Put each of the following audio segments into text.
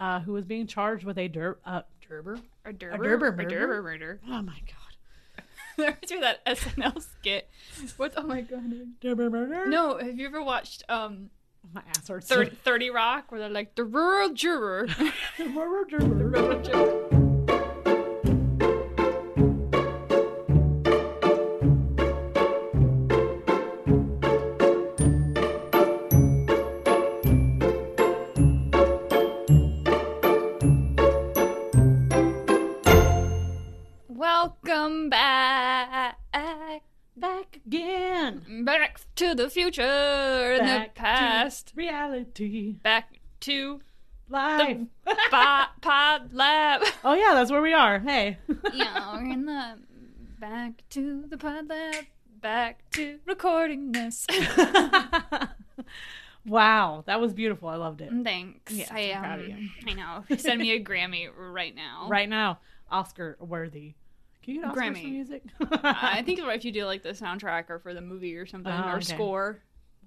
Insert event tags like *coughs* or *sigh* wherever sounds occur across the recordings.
uh, who was being charged with a der- uh, Derber. A Derber, Derber a? Derber murder. Oh my god. *laughs* There's that SNL skit. What's oh my god? Derber murder. No, have you ever watched um my ass hurts. 30, 30 Rock where they're like the rural juror? *laughs* Derber, derber. rural juror. To the future and Back the to past. reality. Back to Live. pod, *laughs* pod lab. oh yeah, that's where we are. Hey. *laughs* yeah, we're in the back to the pod lab. Back to recording this. *laughs* wow, that was beautiful. I loved it. Thanks. Yes, I I'm proud of um, I know. Send me a Grammy right now. Right now, Oscar worthy. Can you get Oscars Grammy. for music? *laughs* I think *laughs* if you do like the soundtrack or for the movie or something Oh, or okay. score,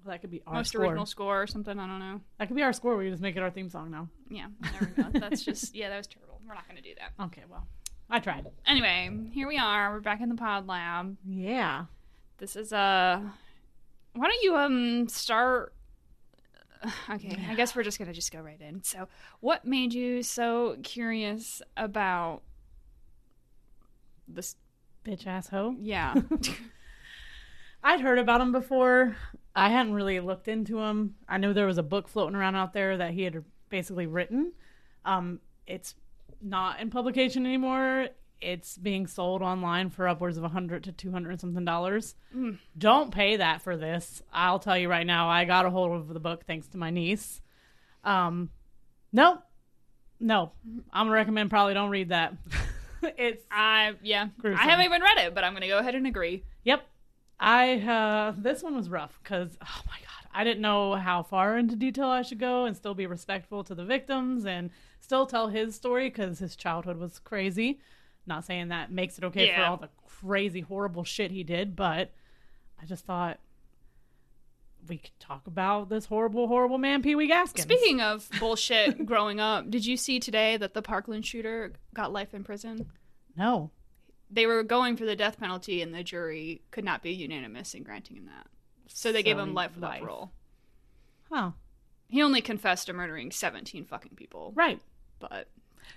that could be our most score. original score or something. I don't know. That could be our score. We just make it our theme song now. Yeah, there we go. *laughs* That's just yeah, that was terrible. We're not gonna do that. Okay, well, I tried. Anyway, here we are. We're back in the pod lab. Yeah. This is uh why don't you um start *sighs* Okay, I guess we're just gonna just go right in. So what made you so curious about this Bitch asshole. yeah. *laughs* I'd heard about him before. I hadn't really looked into him. I knew there was a book floating around out there that he had basically written. Um, it's not in publication anymore. It's being sold online for upwards of a hundred to two hundred something dollars. Mm. Don't pay that for this. I'll tell you right now. I got a hold of the book thanks to my niece. Um, no, no. I'm gonna recommend probably don't read that. *laughs* *laughs* it's I yeah. Gruesome. I haven't even read it, but I'm gonna go ahead and agree. Yep. I uh this one was rough cuz oh my god, I didn't know how far into detail I should go and still be respectful to the victims and still tell his story cuz his childhood was crazy. Not saying that makes it okay for all the crazy horrible shit he did, but I just thought we could talk about this horrible horrible man Pee Wee Gaskins. Speaking of bullshit *laughs* growing up, did you see today that the Parkland shooter got life in prison? no. They were going for the death penalty and the jury could not be unanimous in granting him that. So they gave him life without life. parole. Huh. He only confessed to murdering 17 fucking people. Right. But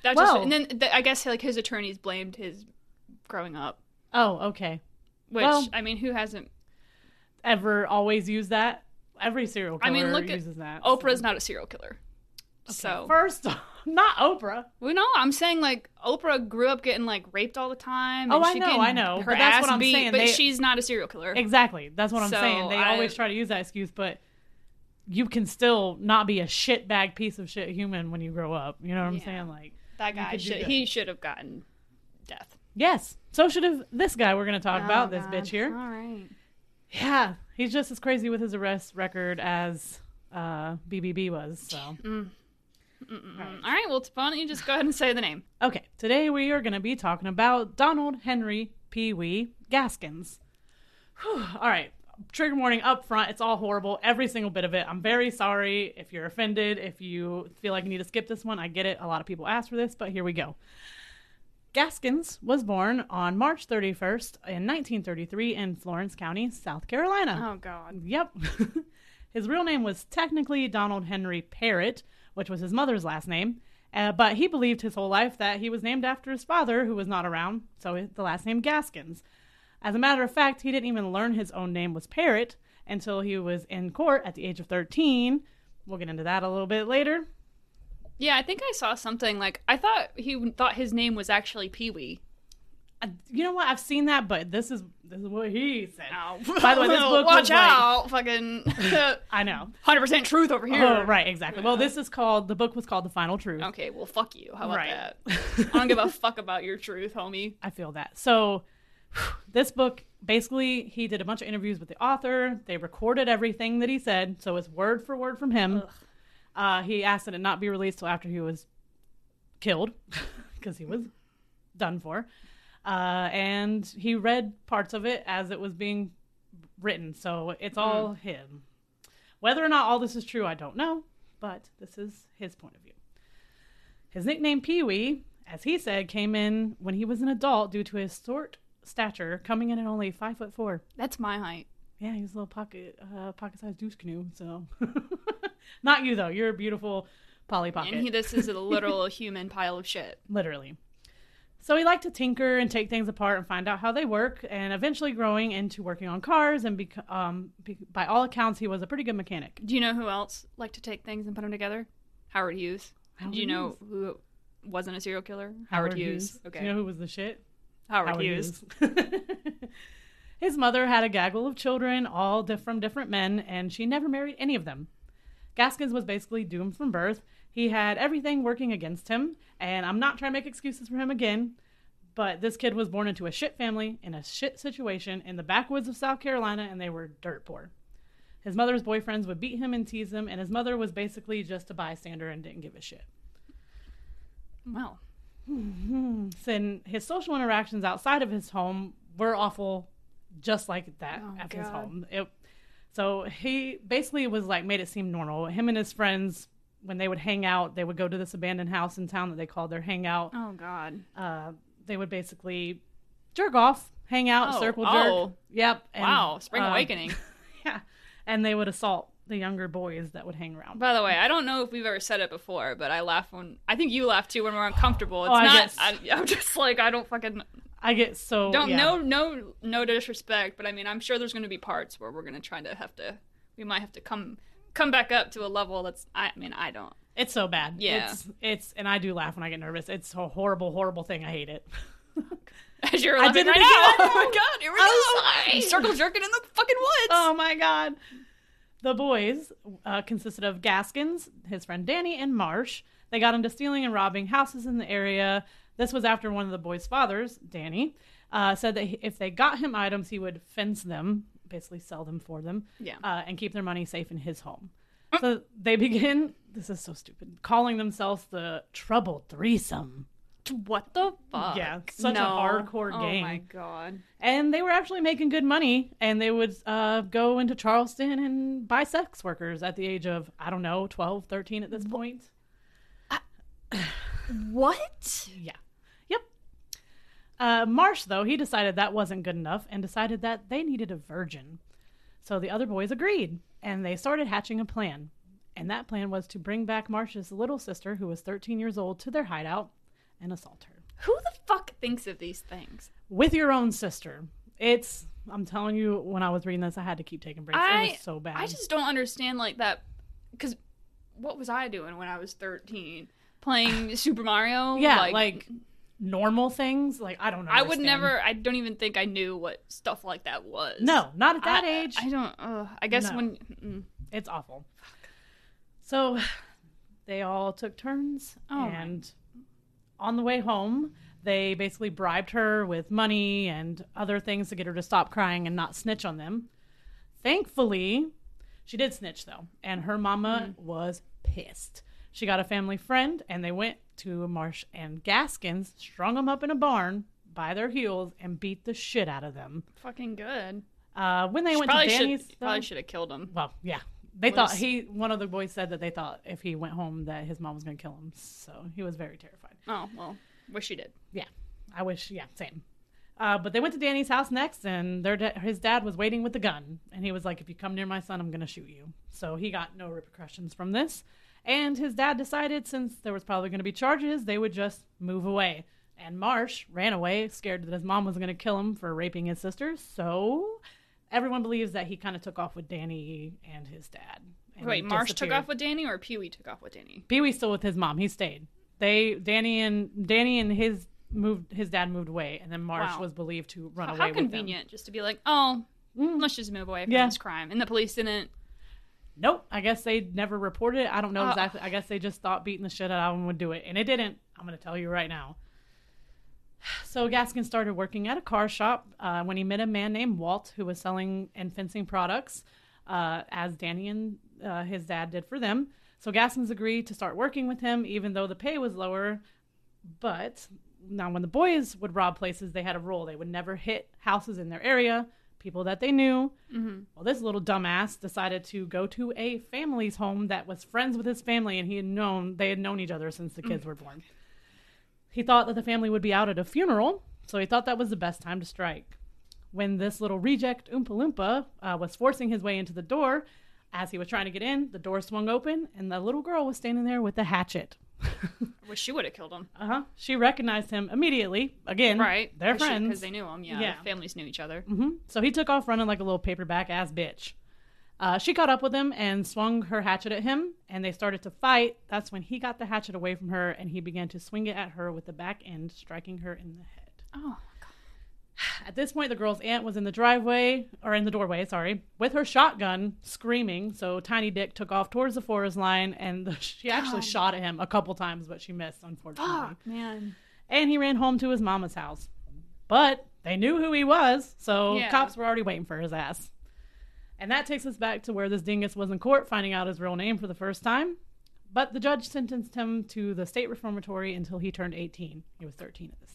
that Well- just and then th- I guess like his attorneys blamed his growing up, Oh, okay. which Well- I mean, who hasn't? Ever always use that? Every serial killer I mean, look at uses that. Oprah's so. not a serial killer. So First, *laughs* not Oprah. well, no, I'm saying like Oprah grew up getting like raped all the time. Oh, and I she know, I know, Her but that's ass what I'm beat, saying, But they- she's not a serial killer. Exactly. That's what I'm So, saying. They I- always try to use that excuse, but you can still not be a shitbag piece of shit human when you grow up. You know what I'm Yeah. saying? Like, that guy should that. he should have gotten death. yes. So should have this guy we're going to talk oh, about, Oh, this bitch here. All right. Yeah. He's just as crazy with his arrest record as uh, BBB was. So, Mm. All right. Well, why don't you just go ahead and say the name? okay. Today we are going to be talking about Donald Henry Pee Wee Gaskins. Whew. All right. Trigger warning up front. It's all horrible. Every single bit of it. I'm very sorry if you're offended. If you feel like you need to skip this one, I get it. A lot of people ask for this, but here we go. Gaskins was born on March 31st in 1933 in Florence County, South Carolina. Oh God. Yep. *laughs* his real name was technically Donald Henry Parrott, which was his mother's last name. Uh, but he believed his whole life that he was named after his father, who was not around, so the last name Gaskins. As a matter of fact, he didn't even learn his own name was Parrott until he was in court at the age of 13. We'll get into that a little bit later. Yeah, I think I saw something like I thought he thought his name was actually Pee Wee. You know what? I've seen that, but this is this is what he said. Oh. *laughs* By the way, this *laughs* book watch was like- out, fucking *laughs* I know. hundred percent truth over here. Oh, right, exactly. Well, this is called the book was called The Final Truth. Okay, well, fuck you. How about Right. that? I don't give a fuck about your truth, homie. I feel that. So, *sighs* this book basically, he did a bunch of interviews with the author. They recorded everything that he said, so it's word for word from him. Uh, he asked that it not be released till after he was killed, *laughs* because he was done for. Uh, and he read parts of it as it was being written, so it's all him. Whether or not all this is true, I don't know, but this is his point of view. His nickname Pee Wee, as he said, came in when he was an adult due to his short stature, coming in at only five foot four. That's my height. Yeah, he's a little pocket uh, pocket sized douche canoe. So, *laughs* not you though. You're a beautiful Polly Pocket. And he, this is a *laughs* literal human pile of shit. literally. So he liked to tinker and take things apart and find out how they work, and eventually growing into working on cars. And bec- um, be- by all accounts, he was a pretty good mechanic. Do you know who else liked to take things and put them together? Howard Hughes. Howard Do you know Hughes. who wasn't a serial killer? Howard, Hughes. Okay. Do you know who was the shit? Howard, Hughes. Hughes. *laughs* His mother had a gaggle of children, all from different men, and she never married any of them. Gaskins was basically doomed from birth. He had everything working against him, and I'm not trying to make excuses for him again, but this kid was born into a shit family in a shit situation in the backwoods of South Carolina, and they were dirt poor. His mother's boyfriends would beat him and tease him, and his mother was basically just a bystander and didn't give a shit. Well, *laughs* Then his social interactions outside of his home were awful, just like that Oh, at his home. It, so he basically was like made it seem normal. Him and his friends, when they would hang out, they would go to this abandoned house in town that they called their hangout. oh god. Uh, they would basically jerk off, hang out, Oh, circle jerk. oh. Yep. and, wow, Spring um, Awakening. *laughs* Yeah, and they would assault the younger boys that would hang around. By the way, I don't know if we've ever said it before, but I laugh when I think you laugh too when we're uncomfortable. It's Oh, not. I, I'm just like I don't fucking I get so don't yeah. no no no disrespect, but I mean I'm sure there's going to be parts where we're going to try to have to we might have to come come back up to a level that's I mean I don't. It's so bad. Yeah. It's it's and I do laugh when I get nervous. It's a horrible, horrible thing. I hate it. *laughs* As you're I did right now. *laughs* Oh my god, here we I'm go. Circle jerking in the fucking woods. oh my god. The boys uh, consisted of Gaskins, his friend Danny, and Marsh. They got into stealing and robbing houses in the area. This was after one of the boys' fathers, Danny, uh, said that if they got him items, he would fence them, basically sell them for them, Yeah. uh, and keep their money safe in his home. So they begin. This is so stupid. Calling themselves the Trouble Threesome. What the fuck? Yeah, such a No. hardcore Oh gang. my god. and they were actually making good money and they would uh, go into charleston and buy sex workers at the age of i don't know 12 13 at this point *sighs* What? yeah uh, marsh though he decided that wasn't good enough and decided that they needed a virgin so the other boys agreed and they started hatching a plan and that plan was to bring back marsh's little sister who was 13 years old to their hideout and assault her Who the fuck thinks of these things? with your own sister it's i'm telling you when i was reading this i had to keep taking breaks it I was so bad I just don't understand like that because what was I doing when I was 13? Playing Super Mario? Yeah, like, normal things. Like I don't know. I would never. I don't even think I knew what stuff like that was. No, not at that I, age. I don't. Uh, I guess No. when. mm. It's awful. So they all took turns, Oh, my. and on the way home, they basically bribed her with money and other things to get her to stop crying and not snitch on them. Thankfully, she did snitch though, and her mama Mm. was pissed. She got a family friend, and they went to Marsh and Gaskins, strung them up in a barn by their heels, and beat the shit out of them. Fucking good. Uh, when they She went to Danny's, should. Probably should have killed him. well, yeah. They Was- thought he one of the boys said that they thought if he went home that his mom was going to kill him. So he was very terrified. Oh well. Wish she did. Yeah. I wish yeah, same. Uh, but they went to Danny's house next and their da- his dad was waiting with the gun and he was like if you come near my son I'm going to shoot you. So he got no repercussions from this. And his dad decided since there was probably going to be charges, they would just move away. And Marsh ran away, scared that his mom was going to kill him for raping his sister. So everyone believes that he kind of took off with Danny and his dad. and Wait, Marsh took off with Danny, or Pee Wee took off with Danny? Pee Wee's still with his mom. He stayed. They Danny and Danny and his moved. His dad moved away, and then Marsh Wow. was believed to run How, away. how convenient, just to be like, oh, Mm. let's just move away from Yeah. this crime, and the police didn't. Nope. I guess they never reported it. I don't know Uh, exactly. I guess they just thought beating the shit out of him would do it, and it didn't. I'm going to tell you right now. *sighs* So Gaskin started working at a car shop uh, when he met a man named Walt who was selling and fencing products, uh, as Danny and uh, his dad did for them. So Gaskins agreed to start working with him, even though the pay was lower. But now, when the boys would rob places, they had a rule: they would never hit houses in their area. People that they knew. Mm-hmm. Well, this little dumbass decided to go to a family's home that was friends with his family, and he had known they had known each other since the kids were born. He thought that the family would be out at a funeral, so he thought that was the best time to strike. When this little reject Oompa Loompa uh, was forcing his way into the door, as he was trying to get in, the door swung open, and the little girl was standing there with a hatchet. *laughs* Wish she would have killed him. Uh huh. She recognized him immediately. Again, Right. They're friends Because they knew him. Yeah. Yeah. Families knew each other. hmm So he took off running like a little paperback ass bitch. Uh, she caught up with him and swung her hatchet at him, and they started to fight. That's when he got the hatchet away from her, and he began to swing it at her with the back end, striking her in the head. Oh. *sighs* At this point, the girl's aunt was in the driveway, or in the doorway, sorry, with her shotgun, screaming. So Tiny Dick took off towards the forest line, and the, *laughs* she actually God. shot at him a couple times, but she missed, unfortunately. Fuck, man. And he ran home to his mama's house. But they knew who he was, so Yeah. cops were already waiting for his ass. And that takes us back to where this dingus was in court, finding out his real name for the first time. But the judge sentenced him to the state reformatory until he turned 18. He was 13 at this time.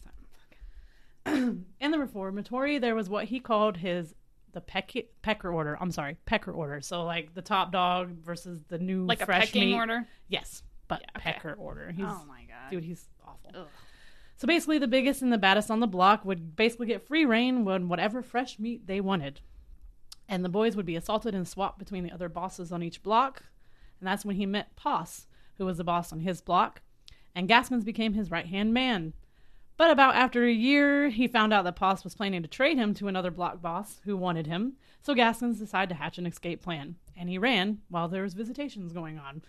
*clears throat* in the reformatory, there was what he called his the peck, pecker order. I'm sorry, pecker order. So like the top dog versus the new Like a fresh pecking meat. order. Yes, but Yeah, okay. pecker order. He's oh my god. dude, he's awful. Ugh. So basically, the biggest and the baddest on the block would basically get free reign on whatever fresh meat they wanted. And the boys would be assaulted and swapped between the other bosses on each block. And that's when he met Poss, who was the boss on his block. And Gaskins became his right hand man. But about after a year, he found out that Poss was planning to trade him to another block boss who wanted him. So Gaskins decided to hatch an escape plan. And he ran while there was visitations going on.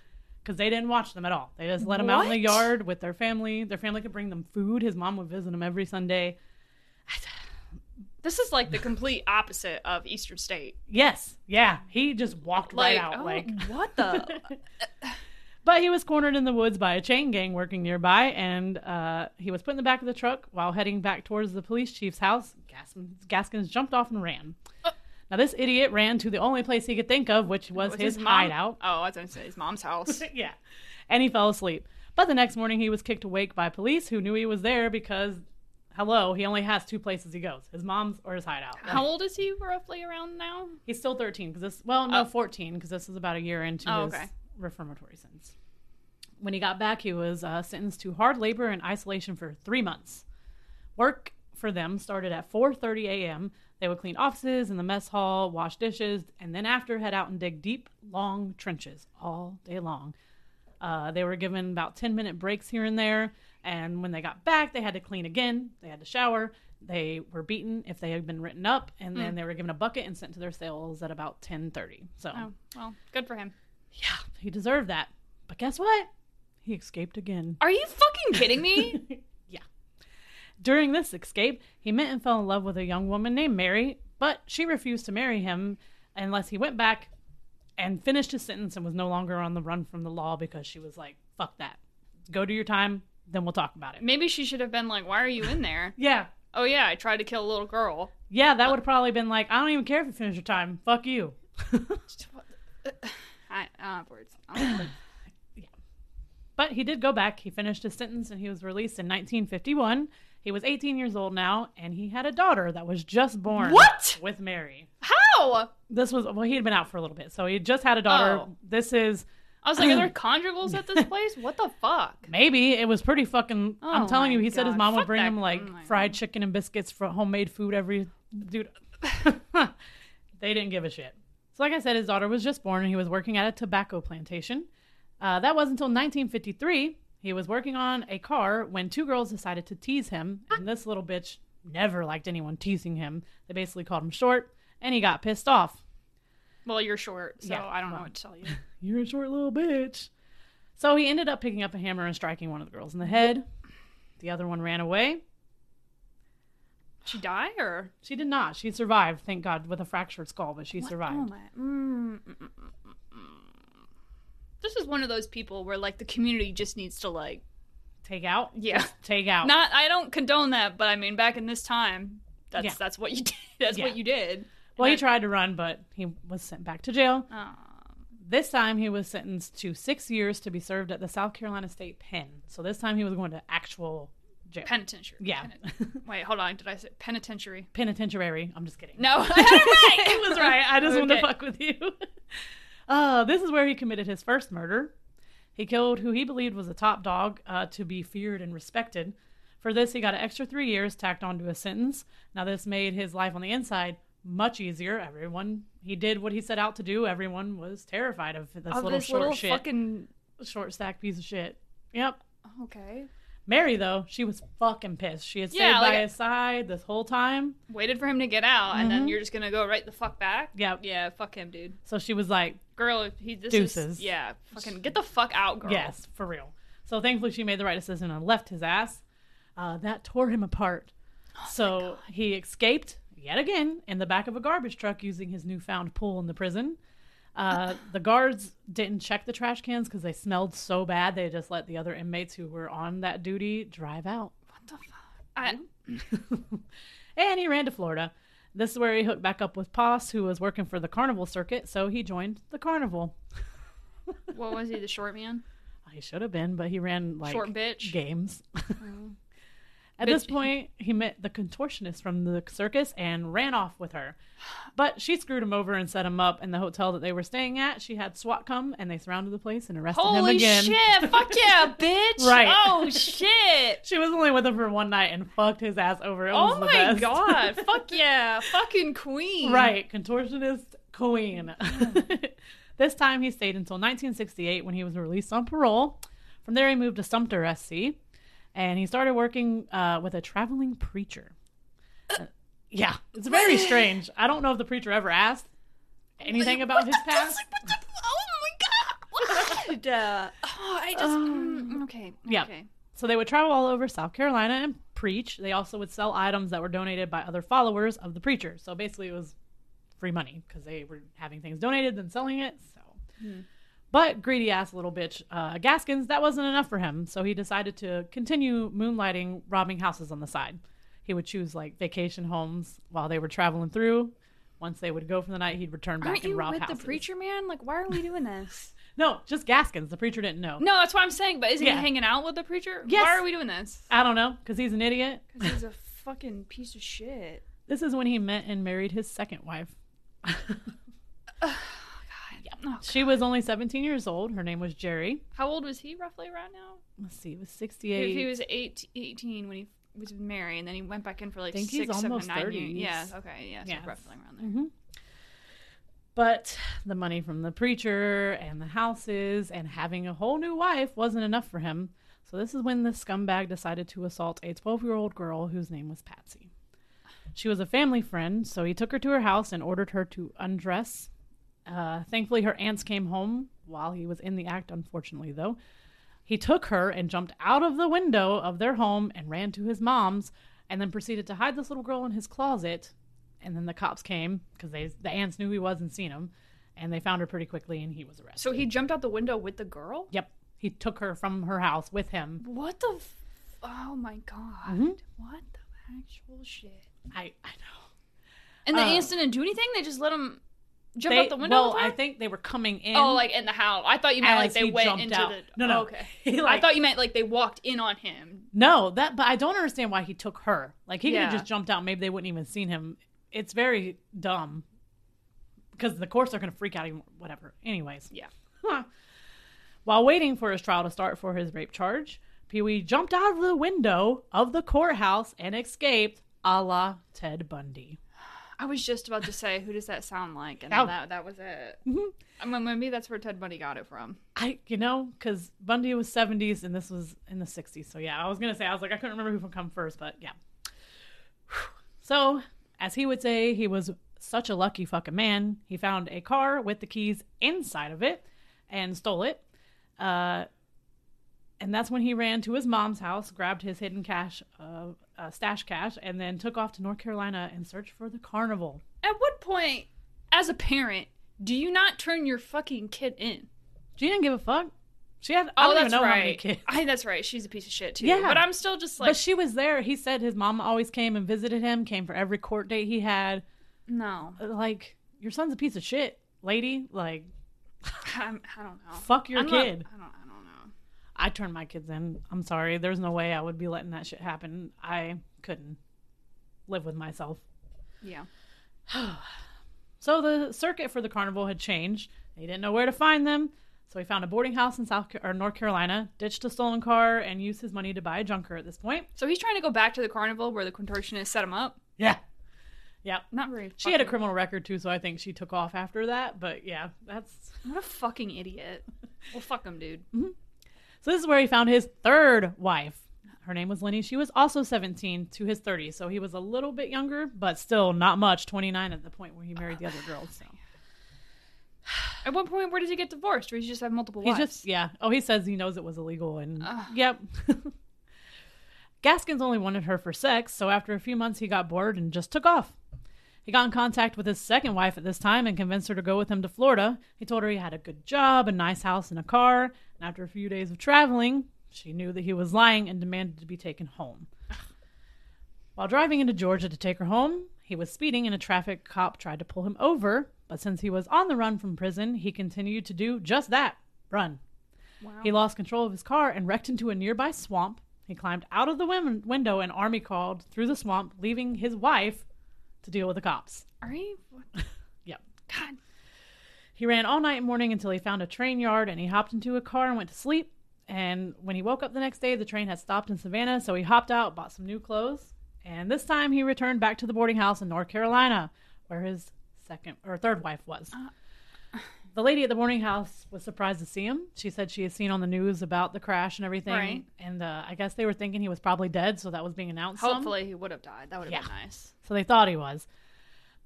Because they didn't watch them at all. They just let him out in the yard with their family. Their family could bring them food. His mom would visit him every Sunday. This is like the complete opposite of Eastern State. Yes, yeah. He just walked Like, right out. oh, like, what the? *laughs* but he was cornered in the woods by a chain gang working nearby, and uh, he was put in the back of the truck while heading back towards the police chief's house. Gaskins, Gaskins jumped off and ran. Uh. Now this idiot ran to the only place he could think of, which was, Was his, mom- hideout. Oh, I was going to say his mom's house. *laughs* yeah, and he fell asleep. But the next morning, he was kicked awake by police who knew he was there because, hello, he only has two places he goes: his mom's or his hideout. How old is he roughly around now? He's still 13 because this, well, no, Oh. 14 because this is about a year into Oh, his okay. Reformatory sentence. When he got back, he was uh, sentenced to hard labor and isolation for three months. Work for them started at 4:30 a.m. They would clean offices in the mess hall, wash dishes, and then after head out and dig deep, long trenches all day long. Uh, they were given about 10 minute breaks here and there, and when they got back, they had to clean again. They had to shower. They were beaten if they had been written up, and then they were given a bucket and sent to their cells at about 10:30. So, Oh, well, good for him. Yeah, he deserved that. But guess what? He escaped again. Are you fucking kidding me? *laughs* yeah. During this escape, he met and fell in love with a young woman named Mary, but she refused to marry him unless he went back and finished his sentence and was no longer on the run from the law because she was like, fuck that. Go do your time, then we'll talk about it. Maybe she should have been like, "Why are you in there?" *laughs* Yeah. Oh yeah, I tried to kill a little girl. Yeah, that would have probably been like, I don't even care if you finish your time. Fuck you. *laughs* I uh, words. Oh, *coughs* But he did go back. He finished his sentence and he was released in 1951. He was 18 years old now, and he had a daughter that was just born. What? With Mary. How? This was, well, he had been out for a little bit. So he just had a daughter. Oh. This is, I was like, are there *clears throat* conjugals at this place? What the fuck? maybe it was pretty fucking. I'm Oh telling you, he said his God. mom would bring that- him like oh fried chicken and biscuits for homemade food every. Dude. *laughs* *laughs* they didn't give a shit. So, like I said, his daughter was just born and he was working at a tobacco plantation. Uh, that was until 1953. He was working on a car when two girls decided to tease him, and this little bitch never liked anyone teasing him. They basically called him short, and he got pissed off. Well, you're short, so Yeah, I don't know what to tell you. *laughs* You're a short little bitch. So he ended up picking up a hammer and striking one of the girls in the head. The other one ran away. She die or She did not. She survived, thank God, with a fractured skull, but she Oh survived. Mm. This is one of those people where like the community just needs to like Take out? Yeah. Just take out. not. I don't condone that, but I mean back in this time, that's Yeah. that's what you *laughs* did. That's Yeah. what you did. well, he And tried to run, but he was sent back to jail. I- um, This time he was sentenced to six years to be served at the South Carolina State Pen. So this time he was going to actual jail. Penitentiary. yeah, Peni- Wait, hold on. Did I say penitentiary? penitentiary. I'm just kidding. No, I had it right. it was right. I just wanted to fuck with you. *laughs* Uh, this is where he committed his first murder. He killed who he believed was a top dog uh, to be feared and respected. For this, he got an extra three years tacked onto his sentence. Now, this made his life on the inside much easier. Everyone, he did what he set out to do. Everyone was terrified of this Of little this short little shit, fucking. short stack piece of shit. Yep. Okay. Mary, though, she was fucking pissed. She had stayed Yeah, by like- his side this whole time. Waited for him to get out, and Mhm. then you're just gonna go right the fuck back. Yeah, Yeah, fuck him, dude. So she was like, Girl, if he this Deuces. is yeah, fucking get the fuck out, girl. Yes, for real. So thankfully, she made the right decision and left his ass. Uh, that tore him apart. so he escaped yet again in the back of a garbage truck using his newfound pull in the prison. Uh, the guards didn't check the trash cans because they smelled so bad. They just let the other inmates who were on that duty drive out. What the fuck? I, *laughs* and he ran to Florida. This is where he hooked back up with Poss, who was working for the carnival circuit. So he joined the carnival. what was he? The short man? *laughs* He should have been, but he ran like Short bitch? games. At this point, he met the contortionist from the circus and ran off with her. But she screwed him over and set him up in the hotel that they were staying at. She had SWAT come and they surrounded the place and arrested him Holy again. shit! Fuck *laughs* yeah, bitch! Right. Oh shit! She was only with him for one night and fucked his ass over. It was Oh my god! *laughs* Fuck yeah! Fucking queen! Right, contortionist queen. Mm. *laughs* this time he stayed until 1968 when he was released on parole. From there, he moved to Sumter, SC, and he started working uh, with a traveling preacher. Uh, yeah, it's very strange. I don't know if the preacher ever asked anything about his past. What the, oh my god! What? Uh, *laughs* oh, I just mm, okay. yeah. Okay. So they would travel all over South Carolina and preach. They also would sell items that were donated by other followers of the preacher. So basically, it was free money because they were having things donated and selling it. So, but greedy ass little bitch uh, Gaskins, that wasn't enough for him. So he decided to continue moonlighting, robbing houses on the side. He would choose like vacation homes while they were traveling through. Once they would go for the night, he'd return back Aren't and you rob with houses. the preacher man? Like, why are we doing this? *laughs* No, just Gaskins. The preacher didn't know. no, that's what I'm saying. But isn't Yeah. he hanging out with the preacher? Yes. Why are we doing this? I don't know because he's an idiot. Because he's a fucking piece of shit. This is when he met and married his second wife. *sighs* *laughs* Oh, She was only 17 years old. Her name was Jerry. How old was he roughly right now? Let's see, it was 68. he was eight, 18 when he was married, and then he went back in for like think he's seven, almost nine 30. years. Yeah, okay, yeah, so Yeah. roughly around there. Mhm. But the money from the preacher and the houses and having a whole new wife wasn't enough for him. So this is when the scumbag decided to assault a 12 year old girl whose name was Patsy. She was a family friend, so he took her to her house and ordered her to undress. Uh, thankfully, her aunts came home while he was in the act, unfortunately, though. He took her and jumped out of the window of their home and ran to his mom's and then proceeded to hide this little girl in his closet. And then the cops came because they the aunts knew he was and seen him, and they found her pretty quickly and he was arrested. So he jumped out the window with the girl? Yep, he took her from her house with him. What the? F- oh my god! Mhm. What the actual shit? I I know. And the Uh, aunts didn't do anything. They just let him jump They, out the window. well? I think they were coming in. oh, like in the house. I thought you meant like they went into out. the. No, no. Oh, okay. *laughs* He, I thought you meant like they walked in on him. No, that but I don't understand why he took her. Like he could have just jumped out. Maybe they wouldn't even seen him. It's very dumb because of course they're gonna freak out. Even whatever. Anyways, Yeah. Huh. While waiting for his trial to start for his rape charge, Pee Wee jumped out of the window of the courthouse and escaped, a la Ted Bundy. I was just about to say, who does that sound like? And Oh. that that was it. Mhm. I mean, maybe that's where Ted Bundy got it from. I, you know, because Bundy was 70s and this was in the 60s. So, yeah, I was going to say, I was like, I couldn't remember who would come first, but yeah. So, as he would say, he was such a lucky fucking man. He found a car with the keys inside of it and stole it. Uh, and that's when he ran to his mom's house, grabbed his hidden cash, uh, uh, stash cash, and then took off to North Carolina and searched for the carnival. At what point, as a parent, do you not turn your fucking kid in? She didn't give a fuck. She had, I Oh, don't that's even know right. how many kids. *laughs* I, that's right. She's a piece of shit too. Yeah. But I'm still just like, but she was there. He said his mom always came and visited him, came for every court date he had. no, Like, your son's a piece of shit, lady. Like, I'm, I don't know. fuck your I'm not- kid. I don't. I don't know. I turned my kids in. I'm sorry. There's no way I would be letting that shit happen. I couldn't live with myself. Yeah. *sighs* So the circuit for the carnival had changed. He didn't know where to find them, so he found a boarding house in South or North Carolina, ditched a stolen car, and used his money to buy a junker. At this point, So he's trying to go back to the carnival where the contortionist set him up. yeah, yeah. Not very. She had a criminal record too, so I think she took off after that. But yeah, that's What a fucking idiot. *laughs* Well, fuck him, dude. Mm-hmm. So. This is where he found his third wife. Her name was Lenny. She was also 17 to his 30s, so he was a little bit younger, but still not much. 29 at the point where he married the other girls. So *sighs* At one point, where did he get divorced? Or he just have multiple wives? just yeah. Oh, he says he knows it was illegal, and Ugh. yep. *laughs* Gaskins only wanted her for sex, so after a few months, he got bored and just took off. He got in contact with his second wife at this time and convinced her to go with him to Florida. He told her he had a good job, a nice house, and a car. After a few days of traveling, she knew that he was lying and demanded to be taken home. While driving into Georgia to take her home, he was speeding and a traffic cop tried to pull him over. But since he was on the run from prison, he continued to do just that run. wow. He lost control of his car and wrecked into a nearby swamp. He climbed out of the win- window and army crawled through the swamp, leaving his wife to deal with the cops. Are you? *laughs* Yep. God. He ran all night and morning until he found a train yard and he hopped into a car and went to sleep. And when he woke up the next day, the train had stopped in Savannah, so he hopped out, bought some new clothes, and this time he returned back to the boarding house in North Carolina, where his second or third wife was. *sighs* The lady at the boarding house was surprised to see him. She said she had seen on the news about the crash and everything, Right. and uh, I guess they were thinking he was probably dead, so that was being announced. some. Hopefully, he would have died. That would have Yeah. been nice. So they thought he was.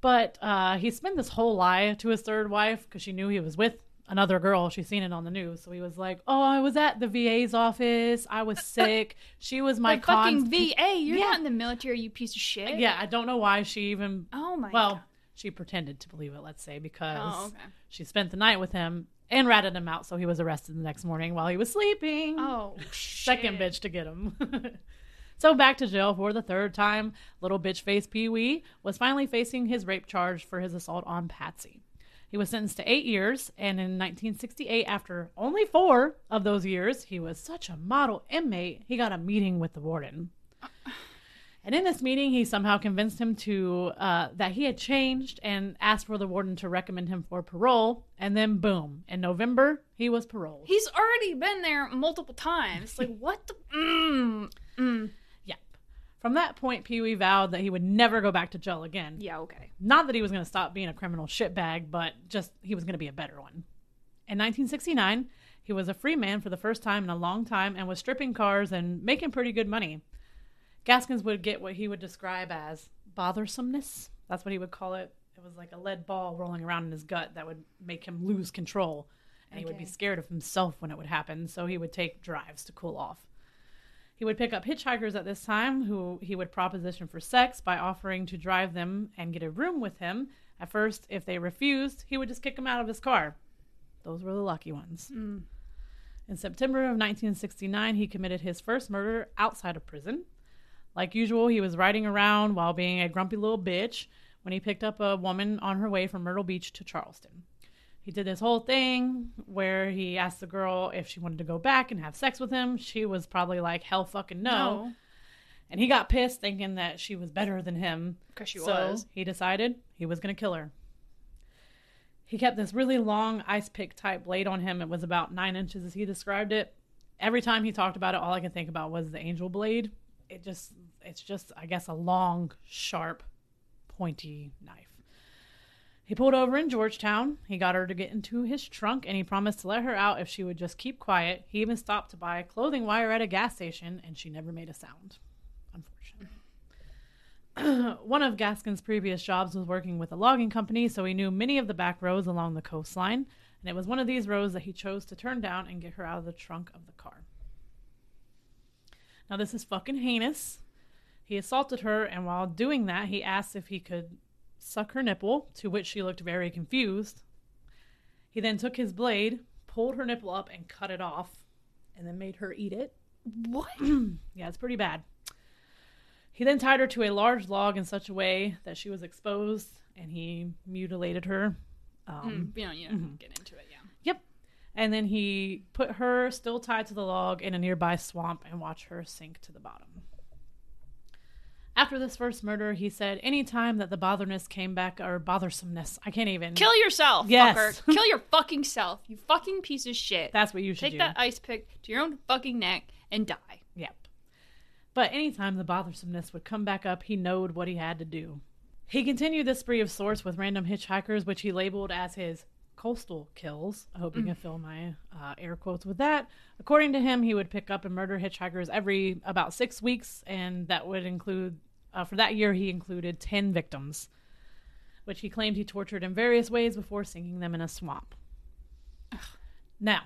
But uh, he spent this whole lie to his third wife because she knew he was with another girl. She's seen it on the news. So he was like, "Oh, I was at the VA's office. I was *laughs* sick. She was my fucking. VA. You're Yeah. not in the military, you piece of shit. yeah, I don't know why she even. Oh my. Well, God. she pretended to believe it. Let's say because Oh, okay. she spent the night with him and ratted him out. So he was arrested the next morning while he was sleeping. Oh, *laughs* Second shit. bitch to get him. *laughs* so back to jail for the third time. Little bitch face Pee Wee was finally facing his rape charge for his assault on Patsy. He was sentenced to eight years, and in 1968, after only four of those years, he was such a model inmate, he got a meeting with the warden. And in this meeting, he somehow convinced him to uh, that he had changed and asked for the warden to recommend him for parole. And then, boom! In November, he was paroled. He's already been there multiple times. Like what the? Mm, mm. From that point, Pee Wee vowed that he would never go back to jail again. Yeah. Okay. Not that he was going to stop being a criminal shitbag, but just he was going to be a better one. In 1969, he was a free man for the first time in a long time and was stripping cars and making pretty good money. Gaskins would get what he would describe as bothersomeness. That's what he would call it. It was like a lead ball rolling around in his gut that would make him lose control. And he would be scared of himself when it would happen, so he would take drives to cool off. He would pick up hitchhikers at this time who he would proposition for sex by offering to drive them and get a room with him. At first, if they refused, he would just kick them out of his car. Those were the lucky ones. Mm. In September of 1969, he committed his first murder outside of prison. Like usual, he was riding around while being a grumpy little bitch when he picked up a woman on her way from Myrtle Beach to Charleston. He did this whole thing where he asked the girl if she wanted to go back and have sex with him. She was probably like, hell fucking no. And he got pissed thinking that she was better than him. because she so was. he decided he was going to kill her. He kept this really long ice pick type blade on him. It was about nine inches as he described it. Every time he talked about it, all I could think about was the angel blade. It just, it's just, I guess, a long, sharp, pointy knife. He pulled over in Georgetown. He got her to get into his trunk and he promised to let her out if she would just keep quiet. He even stopped to buy a clothing wire at a gas station and she never made a sound. Unfortunately. *clears throat* One of Gaskin's previous jobs was working with a logging company, so he knew many of the back roads along the coastline, and it was one of these roads that he chose to turn down and get her out of the trunk of the car. Now, this is fucking heinous. He assaulted her, and while doing that, he asked if he could suck her nipple, to which she looked very confused. He then took his blade, pulled her nipple up, and cut it off, and then made her eat it. What? *clears throat* Yeah, it's pretty bad. He then tied her to a large log in such a way that she was exposed, and he mutilated her. Um, Mm, you know, you know, get into it. Yeah. Yep. And then he put her still tied to the log in a nearby swamp and watched her sink to the bottom. After this first murder, he said anytime that the botherness came back, or bothersomeness, I can't even. Kill yourself, Yes. fucker. *laughs* Kill your fucking self. You fucking piece of shit. That's what you should Take do. that ice pick to your own fucking neck and die. Yep. But anytime the bothersomeness would come back up, he knowed what he had to do. He continued this spree of sorts with random hitchhikers, which he labeled as his coastal kills. I hope you can fill my uh, air quotes with that. According to him, he would pick up and murder hitchhikers every about six weeks, and that would include, uh, for that year, he included 10 victims, which he claimed he tortured in various ways before sinking them in a swamp. Now,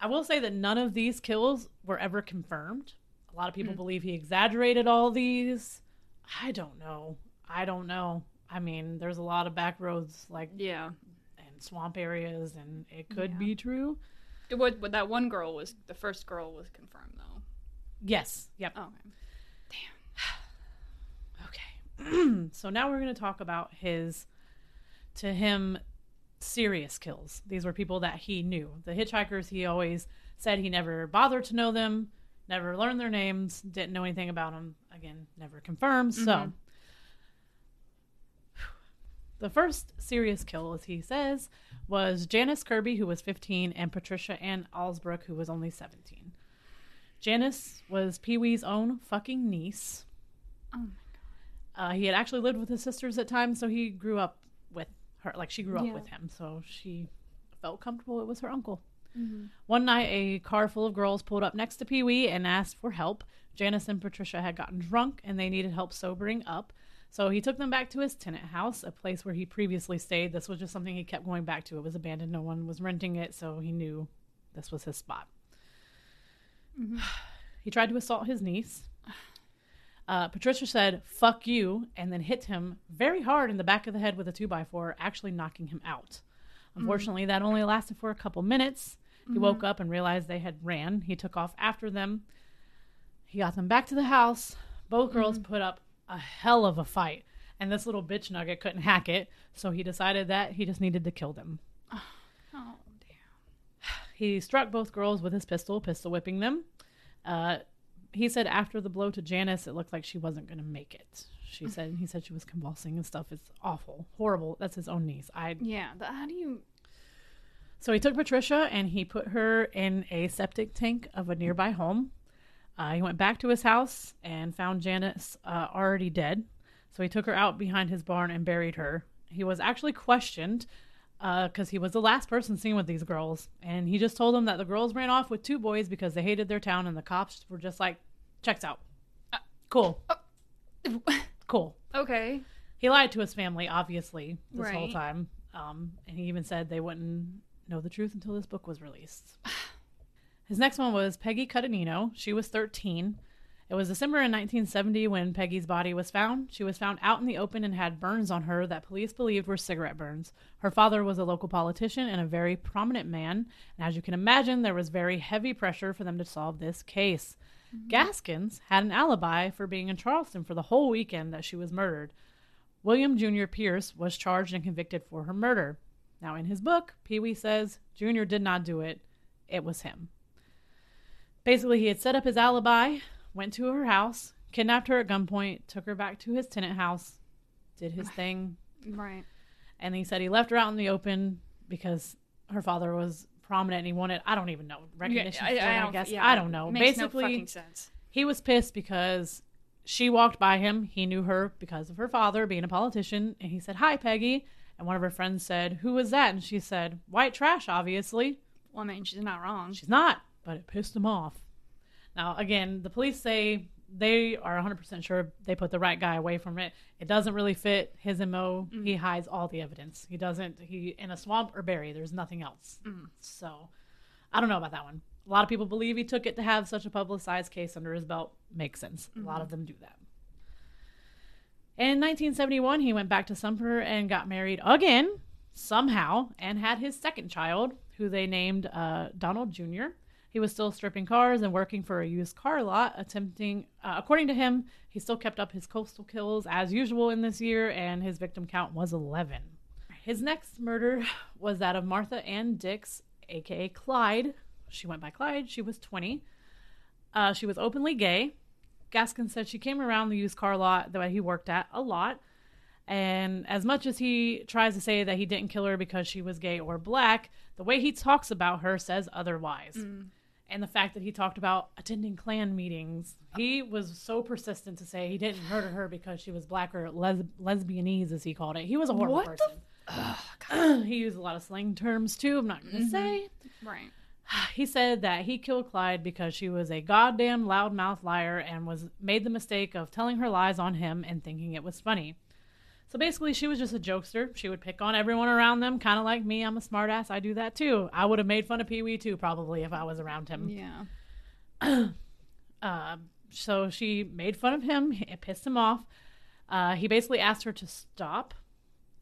I will say that none of these kills were ever confirmed. A lot of people believe he exaggerated all these. I don't know. I don't know. I mean, there's a lot of back roads like Yeah. and swamp areas, and it could Yeah. be true. What, what that one girl was, the first girl was confirmed though. Yes. Yep. Oh, okay. *clears throat* So now we're going to talk about his, to him, serious kills. These were people that he knew. The hitchhikers, he always said he never bothered to know them, never learned their names, didn't know anything about them. Again, never confirmed. So, mm-hmm. *sighs* the first serious kill, as he says, was Janice Kirby, who was 15, and Patricia Ann Alsbrook, who was only 17. Janice was Pee Wee's own fucking niece. Oh my Uh, he had actually lived with his sisters at times, so he grew up with her. Like she grew up Yeah. with him, so she felt comfortable. It was her uncle. Mhm. One night, a car full of girls pulled up next to Pee Wee and asked for help. Janice and Patricia had gotten drunk and they needed help sobering up. So he took them back to his tenant house, a place where he previously stayed. This was just something he kept going back to. It was abandoned, no one was renting it, so he knew this was his spot. *sighs* He tried to assault his niece. Uh, Patricia said, fuck you, and then hit him very hard in the back of the head with a 2x4, actually knocking him out. Unfortunately, that only lasted for a couple minutes. He woke up and realized they had ran. He took off after them. He got them back to the house. Both girls put up a hell of a fight, and this little bitch nugget couldn't hack it, so he decided that he just needed to kill them. *sighs* Oh damn. *sighs* He struck both girls with his pistol, pistol whipping them. Uh, he said after the blow to Janice, it looked like she wasn't going to make it. She said he said she was convulsing and stuff. It's awful, horrible. That's his own niece. I Yeah. But how do you? so he took Patricia and he put her in a septic tank of a nearby home. Uh, he went back to his house and found Janice uh, already dead. So he took her out behind his barn and buried her. He was actually questioned because he was the last person seen with these girls. And he just told them that the girls ran off with two boys because they hated their town and the cops were just like, checks out. Uh, Cool. Cool. *laughs* okay. He lied to his family, obviously, this whole time. Um, and he even said they wouldn't know the truth until this book was released. *sighs* His next one was Peggy Cutanino. She was 13. It was December in 1970 when Peggy's body was found. She was found out in the open and had burns on her that police believed were cigarette burns. Her father was a local politician and a very prominent man, and as you can imagine, there was very heavy pressure for them to solve this case. Gaskins had an alibi for being in Charleston for the whole weekend that she was murdered. William Jr. Pierce was charged and convicted for her murder. Now, in his book, Pee Wee says Jr. did not do it, it was him. Basically, he had set up his alibi, went to her house, kidnapped her at gunpoint, took her back to his tenant house, did his thing, Right. and he said he left her out in the open because her father was prominent and he wanted, I don't even know, recognition. for it, I, guess. yeah, I don't know. no Basically, fucking sense. he was pissed because she walked by him. He knew her because of her father being a politician. And he said, Hi, Peggy. And one of her friends said, Who was that? And she said, White trash, obviously. Well, I mean, she's not wrong. She's not, but it pissed him off. Now, again, the police say they are 100% sure they put the right guy away from it. It doesn't really fit his MO. He mm-hmm. hides all the evidence. He doesn't, he, in a swamp or bury, there's nothing else. Mm-hmm. So, I don't know about that one. A lot of people believe he took it to have such a publicized case under his belt. Makes sense. A lot mm-hmm. of them do that. In 1971, he went back to Sumter and got married again, somehow, and had his second child, who they named uh, Donald Jr. He was still stripping cars and working for a used car lot, attempting, uh, according to him, he still kept up his coastal kills as usual in this year, and his victim count was 11. His next murder *sighs* was that of Martha Ann Dicks, aka Clyde. She went by Clyde. She was 20. Uh, she was openly gay. Gaskin said she came around the used car lot that he worked at a lot. And as much as he tries to say that he didn't kill her because she was gay or black, the way he talks about her says otherwise. And the fact that he talked about attending Klan meetings, he was so persistent to say he didn't murder her because she was black or les- lesbianese, as he called it. He was a horrible What the person. *clears throat* he used a lot of slang terms too. I'm not going to mm-hmm. say. Right. *sighs* He said that he killed Clyde because she was a goddamn loudmouth liar and was made the mistake of telling her lies on him and thinking it was funny. So basically, she was just a jokester. She would pick on everyone around them, kind of like me. I'm a smartass. I do that too. I would have made fun of Pee Wee too, probably, if I was around him. Yeah. *clears throat* Uh, so she made fun of him. It pissed him off. Uh, he basically asked her to stop,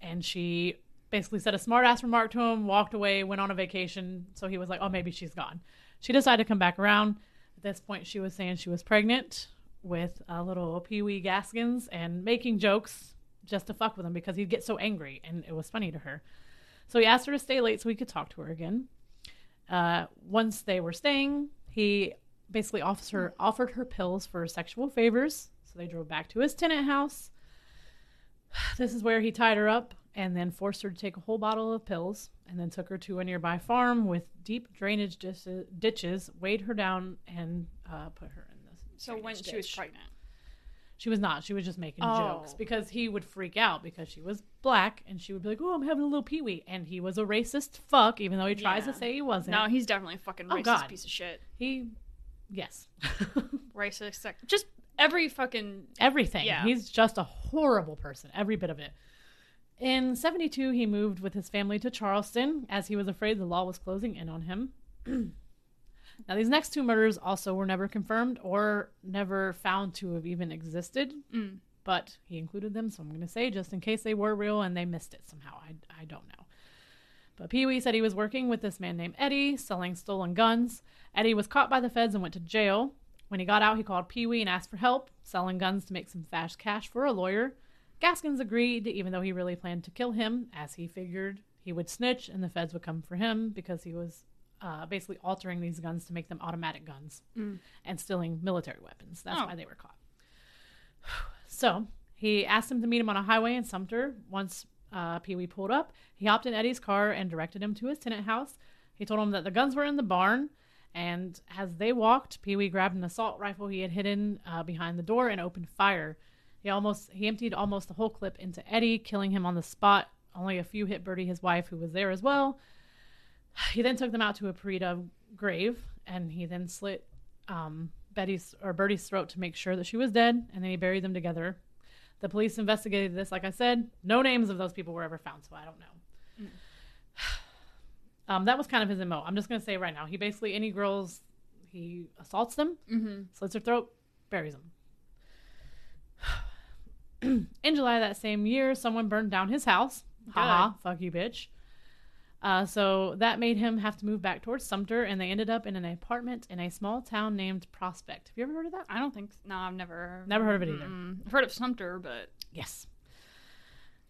and she basically said a smartass remark to him, walked away, went on a vacation. So he was like, "Oh, maybe she's gone." She decided to come back around. At this point, she was saying she was pregnant with a little Pee Wee Gaskins and making jokes just to fuck with him because he'd get so angry, and it was funny to her. So he asked her to stay late so he could talk to her again. Uh, once they were staying, he basically offers her, offered her pills for sexual favors. So they drove back to his tenant house. *sighs* This is where he tied her up and then forced her to take a whole bottle of pills and then took her to a nearby farm with deep drainage dis- ditches, weighed her down, and uh, put her in the. So when drainage she was pregnant. She was not. She was just making Oh. jokes because he would freak out because she was black and she would be like, "Oh, I'm having a little peewee," and he was a racist fuck, even though he tries Yeah. to say he wasn't. No, he's definitely a fucking Oh, racist God. piece of shit. he, yes, *laughs* Racist. Sex- just every fucking. everything. Yeah. He's just a horrible person, every bit of it. In 72, he moved with his family to Charleston as he was afraid the law was closing in on him. *clears throat* now, these next two murders also were never confirmed or never found to have even existed, Mm. but he included them, so I'm going to say just in case they were real and they missed it somehow. I, I don't know. But Pee Wee said he was working with this man named Eddie, selling stolen guns. Eddie was caught by the feds and went to jail. When he got out, he called Pee Wee and asked for help, selling guns to make some fast cash for a lawyer. Gaskins agreed, even though he really planned to kill him, as he figured he would snitch and the feds would come for him because he was uh, basically altering these guns to make them automatic guns and stealing military weapons. That's Oh. why they were caught. *sighs* So he asked him to meet him on a highway in Sumter. Once uh, Pee Wee pulled up, he hopped in Eddie's car and directed him to his tenant house. He told him that the guns were in the barn, and as they walked, Pee Wee grabbed an assault rifle he had hidden uh, behind the door and opened fire. He almost he emptied almost the whole clip into Eddie, killing him on the spot. Only a few hit Bertie, his wife, who was there as well. *sighs* He then took them out to a pre-dug grave, and he then slit um, Betty's or Bertie's throat to make sure that she was dead, and then he buried them together. The police investigated this. Like I said, no names of those people were ever found, so I don't know. *sighs* Um, that was kind of his mo. I'm just gonna say right now, he basically any girls, he assaults them, Mm-hmm. slits her throat, buries them. *sighs* In July of that same year, someone burned down his house. Haha, fuck you, bitch. Uh, so that made him have to move back towards Sumter, and they ended up in an apartment in a small town named Prospect. Have you ever heard of that? I don't think. No, I've never. Never heard of it either. Mm-mm. I've heard of Sumter, but Yes.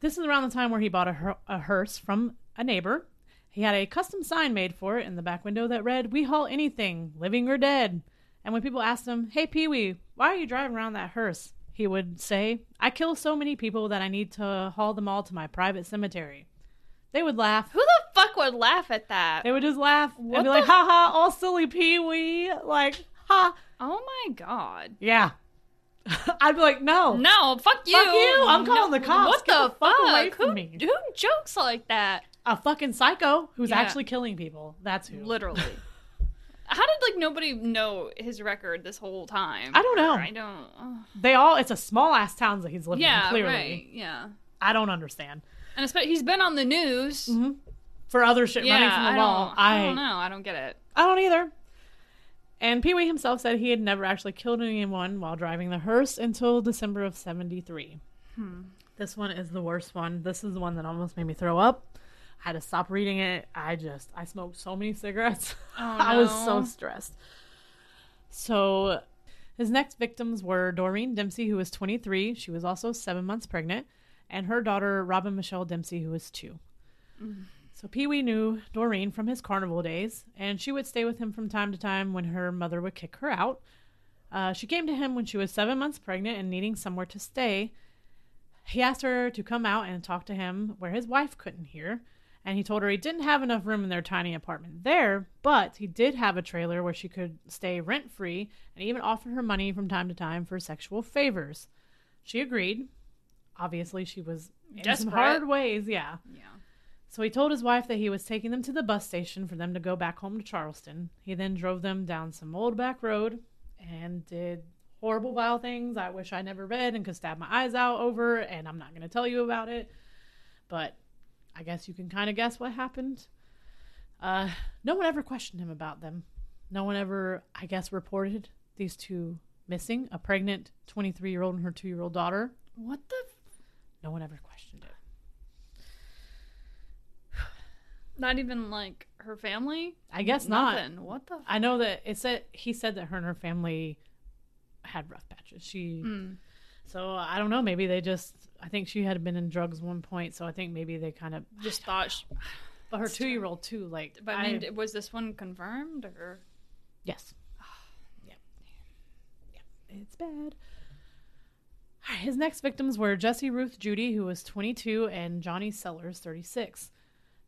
This is around the time where he bought a, her- a hearse from a neighbor. He had a custom sign made for it in the back window that read, We haul anything, living or dead. And when people asked him, Hey, Pee Wee, why are you driving around that hearse? He would say, I kill so many people that I need to haul them all to my private cemetery. They would laugh. who the fuck would laugh at that? They would just laugh What and be like, ha ha, all silly Pee Wee. Like, ha. oh my god. Yeah. *laughs* I'd be like, no. No, fuck you. Fuck you. I'm calling No, the cops. What Get the, the fuck fuck? away from who, me. who jokes like that? A fucking psycho who's Yeah. actually killing people. That's who. Literally. *laughs* How did like nobody know his record this whole time? I don't know. I don't. oh. They all, it's a small ass town that he's living Yeah, in, clearly. right. Yeah, I don't understand. And especially he's been on the news. For other shit Yeah, running from the I wall, don't. I, I don't know. I don't get it. I don't either. And Pee Wee himself said he had never actually killed anyone while driving the hearse until December of 73. Hmm. This one is the worst one. This is the one that almost made me throw up. I had to stop reading it. I just, I smoked so many cigarettes. Oh, *laughs* I was so stressed. So, his next victims were Doreen Dempsey, who was 23. She was also seven months pregnant, and her daughter, Robin Michelle Dempsey, who was two. So, So Pee Wee knew Doreen from his carnival days, and she would stay with him from time to time when her mother would kick her out. Uh, she came to him when she was seven months pregnant and needing somewhere to stay. He asked her to come out and talk to him where his wife couldn't hear, and he told her he didn't have enough room in their tiny apartment there, but he did have a trailer where she could stay rent free, and even offered her money from time to time for sexual favors. She agreed. Obviously, she was in some hard ways, yeah. Yeah. So he told his wife that he was taking them to the bus station for them to go back home to Charleston. He then drove them down some old back road and did horrible, vile things I wish I never read and could stab my eyes out over, and I'm not going to tell you about it. But I guess you can kind of guess what happened. Uh, no one ever questioned him about them. No one ever, I guess, reported these two missing a pregnant 23 year old and her two year old daughter. What the? No one ever questioned it. *sighs* not even like her family. I guess not. What the? F- I know that it said he said that her and her family had rough patches. She Mm. so I don't know. Maybe they just. I think she had been in drugs one point, so I think maybe they kind of. Just *sighs* thought. She, *sighs* But her two year old too. Like, but I mean, was this one confirmed or? yes, yeah, yeah, it's bad. His next victims were Jesse Ruth Judy, who was 22, and Johnny Sellers, 36.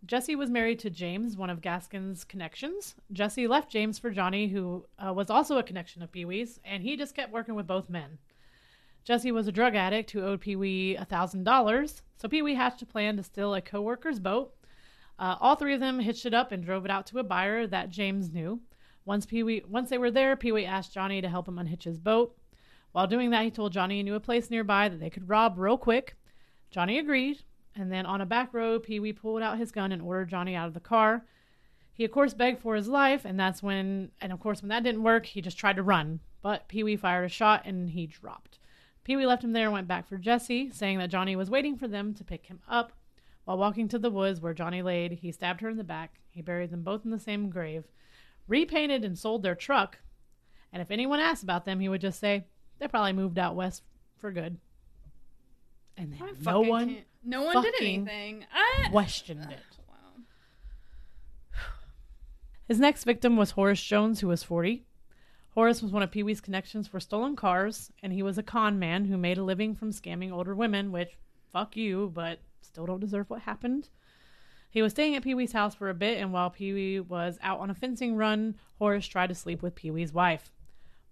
Jesse was married to James, one of Gaskin's connections. Jesse left James for Johnny, who uh, was also a connection of Pee Wee's, and he just kept working with both men. Jesse was a drug addict who owed Pee Wee $1,000, so Pee Wee hatched a plan to steal a co worker's boat. Uh, all three of them hitched it up and drove it out to a buyer that James knew. Once Pee Wee, once they were there, Pee Wee asked Johnny to help him unhitch his boat. While doing that, he told Johnny he knew a place nearby that they could rob real quick. Johnny agreed, and then on a back road, Pee Wee pulled out his gun and ordered Johnny out of the car. He, of course, begged for his life, and that's when, and of course, when that didn't work, he just tried to run. But Pee Wee fired a shot and he dropped. Pee Wee left him there and went back for Jesse, saying that Johnny was waiting for them to pick him up. While walking to the woods where Johnny laid, he stabbed her in the back. He buried them both in the same grave, repainted and sold their truck. And if anyone asked about them, he would just say, they probably moved out west for good. And then I no one can't- No one did anything. I, questioned it. *sighs* wow. His next victim was Horace Jones, who was 40. Horace was one of Pee Wee's connections for stolen cars, and he was a con man who made a living from scamming older women, which, fuck you, but still don't deserve what happened. He was staying at Pee Wee's house for a bit, and while Pee Wee was out on a fencing run, Horace tried to sleep with Pee Wee's wife.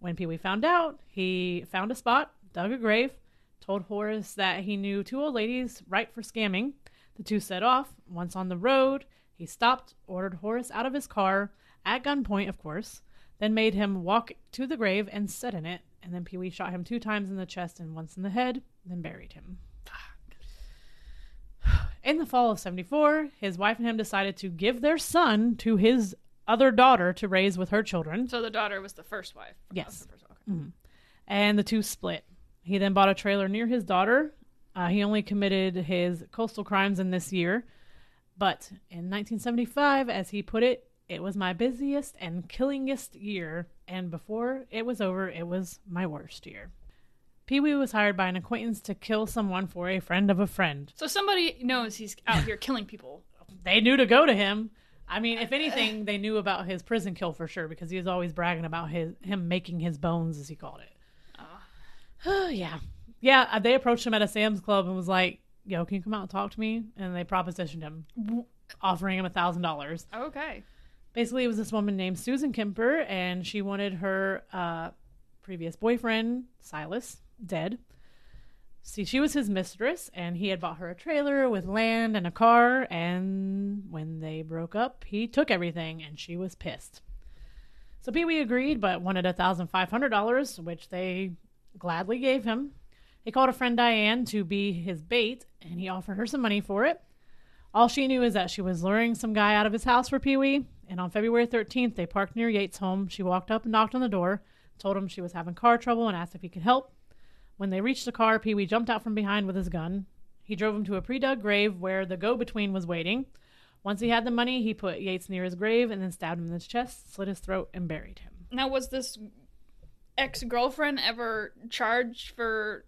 When Pee Wee found out, he found a spot, dug a grave, told Horace that he knew two old ladies ripe for scamming. The two set off. Once on the road, he stopped, ordered Horace out of his car, at gunpoint, of course, then made him walk to the grave and sit in it. And then Pee Wee shot him two times in the chest and once in the head, then buried him. *sighs* In the fall of 74, his wife and him decided to give their son to his other daughter to raise with her children. So the daughter was the first wife. Yes. The first- okay. and the two split. He then bought a trailer near his daughter. Uh, he only committed his coastal crimes in this year, but in 1975, as he put it, it was my busiest and killingest year, and before it was over, it was my worst year. Pee Wee was hired by an acquaintance to kill someone for a friend of a friend. So somebody knows he's out here killing people. They knew to go to him. I mean, if anything, they knew about his prison kill for sure because he was always bragging about his him making his bones, as he called it. Oh, *sighs* yeah, yeah. uh, They approached him at a Sam's Club and was like, "Yo, can you come out and talk to me?" And they propositioned him, offering him a thousand dollars. Okay. Basically, it was this woman named Susan Kemper, and she wanted her uh, previous boyfriend Silas dead. See, she was his mistress, and he had bought her a trailer with land and a car. And when they broke up, he took everything, and she was pissed. So Pee Wee agreed, but wanted a thousand five hundred dollars, which they gladly gave him. He called a friend Diane to be his bait, and he offered her some money for it. All she knew is that she was luring some guy out of his house for Pee Wee, and on February 13th, they parked near Yates' home. She walked up and knocked on the door, told him she was having car trouble, and asked if he could help. When they reached the car, Pee Wee jumped out from behind with his gun. He drove him to a pre dug grave where the go between was waiting. Once he had the money, he put Yates near his grave and then stabbed him in his chest, slit his throat, and buried him. Now, was this ex girlfriend ever charged for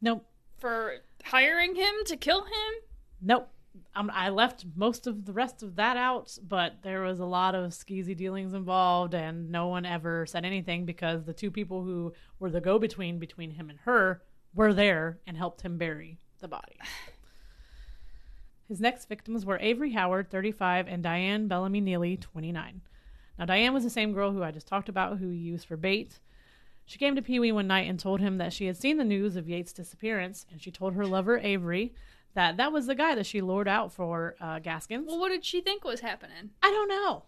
Nope. for hiring him to kill him? Nope. I left most of the rest of that out, but there was a lot of skeezy dealings involved, and no one ever said anything because the two people who were the go between between him and her were there and helped him bury the body. *sighs* His next victims were Avery Howard, 35, and Diane Bellamy Neely, 29. Now, Diane was the same girl who I just talked about, who he used for bait. She came to Pee Wee one night and told him that she had seen the news of Yates' disappearance, and she told her lover Avery that that was the guy that she lured out for uh, Gaskins. Well, what did she think was happening? I don't know.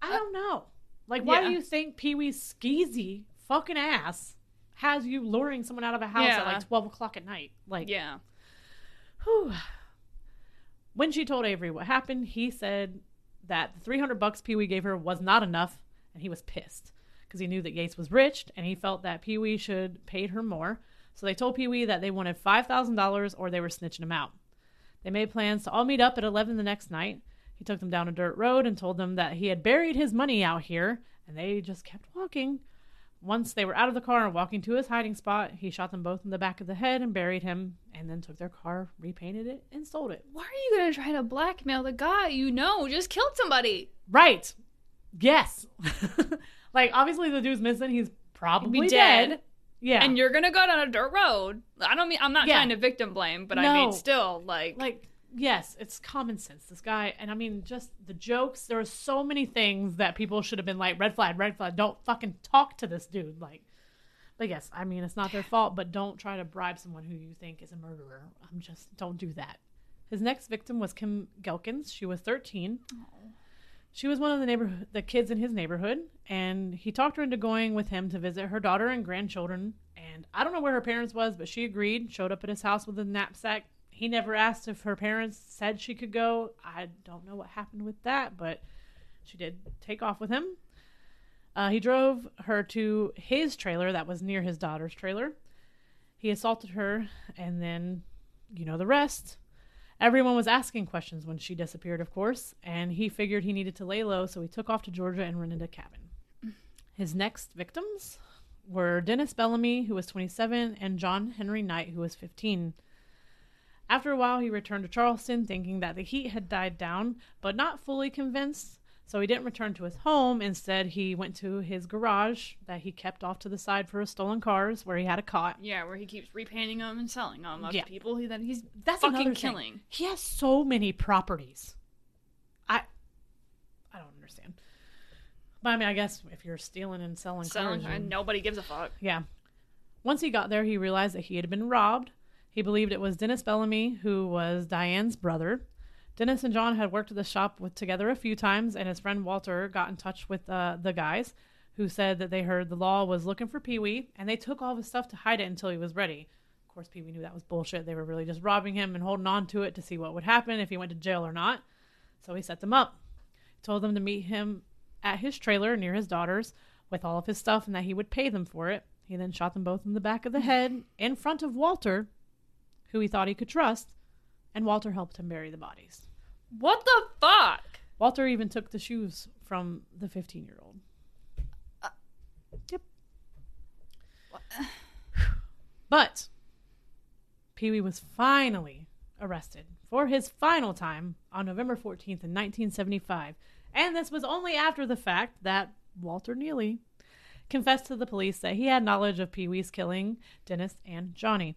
I don't know. Like, why yeah. do you think Pee Wee's skeezy fucking ass has you luring someone out of a house at like 12 o'clock at night? Like, Yeah. Whew. When she told Avery what happened, he said that the 300 bucks Pee Wee gave her was not enough, and he was pissed because he knew that Yates was rich and he felt that Pee Wee should pay her more. So they told Pee Wee that they wanted $5,000 or they were snitching him out. They made plans to all meet up at 11 the next night. He took them down a dirt road and told them that he had buried his money out here, and they just kept walking. Once they were out of the car and walking to his hiding spot, he shot them both in the back of the head and buried him, and then took their car, repainted it, and sold it. Why are you gonna try to blackmail the guy you know just killed somebody? Right. Yes. *laughs* like, obviously, the dude's missing. He's probably dead. dead. Yeah. And you're gonna go down a dirt road. I don't mean I'm not Yeah. trying to victim blame, but I mean still like, like, yes, it's common sense. This guy, and I mean, just the jokes. There are so many things that people should have been like, red flag, red flag. Don't fucking talk to this dude. Like, but yes, I mean, it's not their fault, but don't try to bribe someone who you think is a murderer. I'm just, don't do that. His next victim was Kim Ghelkins. She was 13. She was one of the neighborhood, the kids in his neighborhood, and he talked her into going with him to visit her daughter and grandchildren. And I don't know where her parents was, but she agreed. Showed up at his house with a knapsack. He never asked if her parents said she could go. I don't know what happened with that, but she did take off with him. Uh, he drove her to his trailer that was near his daughter's trailer. He assaulted her, and then, you know the rest. Everyone was asking questions when she disappeared, of course, and he figured he needed to lay low, so he took off to Georgia and rented a cabin. His next victims were Dennis Bellamy, who was 27, and John Henry Knight, who was 15. After a while, he returned to Charleston, thinking that the heat had died down, but not fully convinced. So he didn't return to his home. Instead, he went to his garage that he kept off to the side for his stolen cars, where he had a cot. yeah, where he keeps repainting them and selling them Yeah. to people he, that he's That's fucking another thing. killing. He has so many properties. I I don't understand. But I mean, I guess if you're stealing and selling, Selling, cars, and nobody gives a fuck. yeah. Once he got there, he realized that he had been robbed. He believed it was Dennis Bellamy, who was Diane's brother. Dennis and John had worked at the shop with together a few times, and his friend Walter got in touch with uh, the guys, who said that they heard the law was looking for Pee Wee, and they took all of his stuff to hide it until he was ready. Of course, Pee Wee knew that was bullshit. They were really just robbing him and holding on to it to see what would happen if he went to jail or not. So he set them up. he Told them to meet him at his trailer near his daughter's with all of his stuff and that he would pay them for it. He then shot them both in the back of the head in front of Walter, who he thought he could trust, and Walter helped him bury the bodies. What the fuck? Walter even took the shoes from the 15 year old. Uh, yep. *sighs* But Pee Wee was finally arrested for his final time on November 14th in 1975. And this was only after the fact that Walter Neely confessed to the police that he had knowledge of Pee Wee's killing Dennis and Johnny.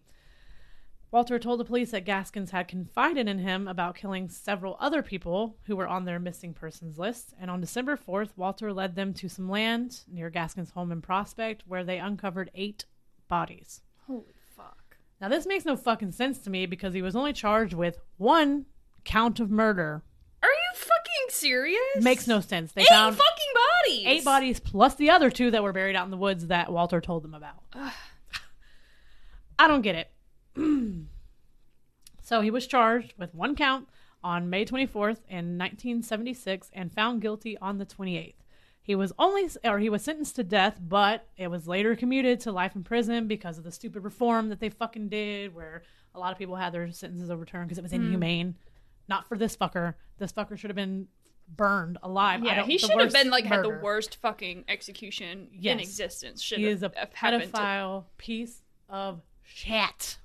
Walter told the police that Gaskins had confided in him about killing several other people who were on their missing persons list. And on December 4th, Walter led them to some land near Gaskins' home in Prospect where they uncovered eight bodies. Holy fuck. Now, this makes no fucking sense to me because he was only charged with one count of murder. Are you fucking serious? Makes no sense. They Eight found fucking bodies. eight bodies plus the other two that were buried out in the woods that Walter told them about. *sighs* I don't get it. *clears throat* so he was charged with one count on May 24th in 1976 and found guilty on the 28th. He was only or he was sentenced to death, but it was later commuted to life in prison because of the stupid reform that they fucking did where a lot of people had their sentences overturned because it was hmm. inhumane. Not for this fucker. This fucker should have been burned alive. Yeah, he should have been like had the worst fucking execution Yes. in existence. Should He have is a happened to- pedophile piece of shit.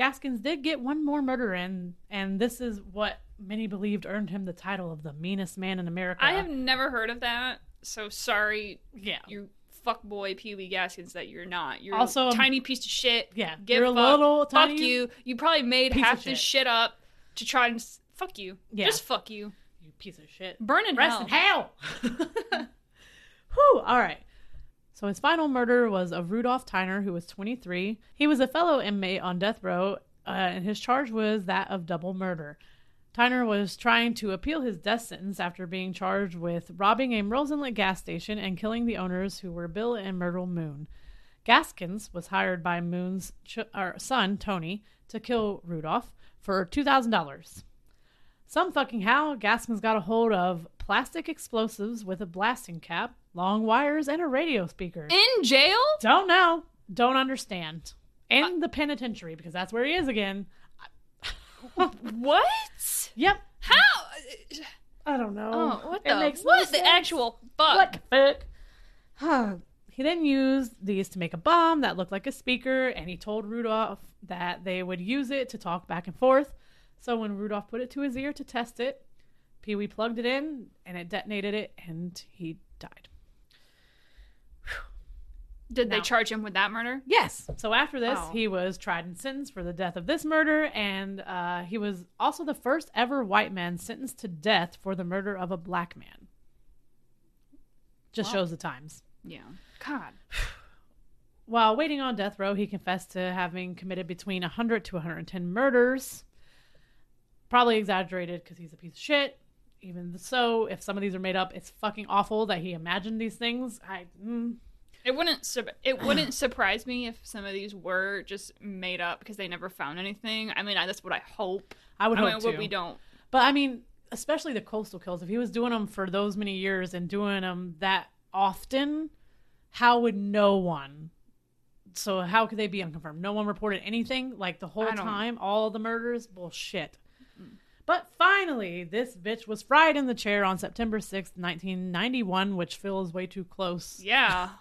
Gaskins did get one more murder in, and this is what many believed earned him the title of the meanest man in America. I have never heard of that. So sorry, yeah. you fuckboy Pee Wee Gaskins, that you're not. You're Also, a tiny piece of shit. Yeah, Give you're a fuck. little Fuck you. You probably made half this shit. shit up to try and s- fuck you. Yeah. Just fuck you. You piece of shit. Burn in Rest hell. in hell. *laughs* Whew. All right. So his final murder was of Rudolph Tyner, who was 23. He was a fellow inmate on death row, uh, and his charge was that of double murder. Tyner was trying to appeal his death sentence after being charged with robbing a Rosenlit gas station and killing the owners, who were Bill and Myrtle Moon. Gaskins was hired by Moon's ch- son, Tony, to kill Rudolph for $2,000. Some fucking how, Gaskins got a hold of plastic explosives with a blasting cap, long wires, and a radio speaker. In jail? Don't know. Don't understand. And the penitentiary, because that's where he is again. *laughs* What? Yep. How? I don't know. Oh, what It the? what the sense. actual fuck? What the fuck? he then used these to make a bomb that looked like a speaker, and he told Rudolph that they would use it to talk back and forth. So when Rudolph put it to his ear to test it, Pee Wee plugged it in, and it detonated it, and he died. Did they charge him with that murder? Yes. So after this, Oh. he was tried and sentenced for the death of this murder, and uh, he was also the first ever white man sentenced to death for the murder of a black man. Just Wow. shows the times. Yeah. God. *sighs* While waiting on death row, he confessed to having committed between 100 to 110 murders. Probably exaggerated because he's a piece of shit. Even so, if some of these are made up, it's fucking awful that he imagined these things. I mm, It wouldn't sur- it wouldn't surprise me if some of these were just made up because they never found anything. I mean, I, that's what I hope. I would I hope mean, what we don't. But I mean, especially the coastal kills. If he was doing them for those many years and doing them that often, how would no one? So how could they be unconfirmed? No one reported anything like the whole time. All the murders, bullshit. But finally, this bitch was fried in the chair on September sixth, nineteen ninety one, which feels way too close Yeah. *laughs*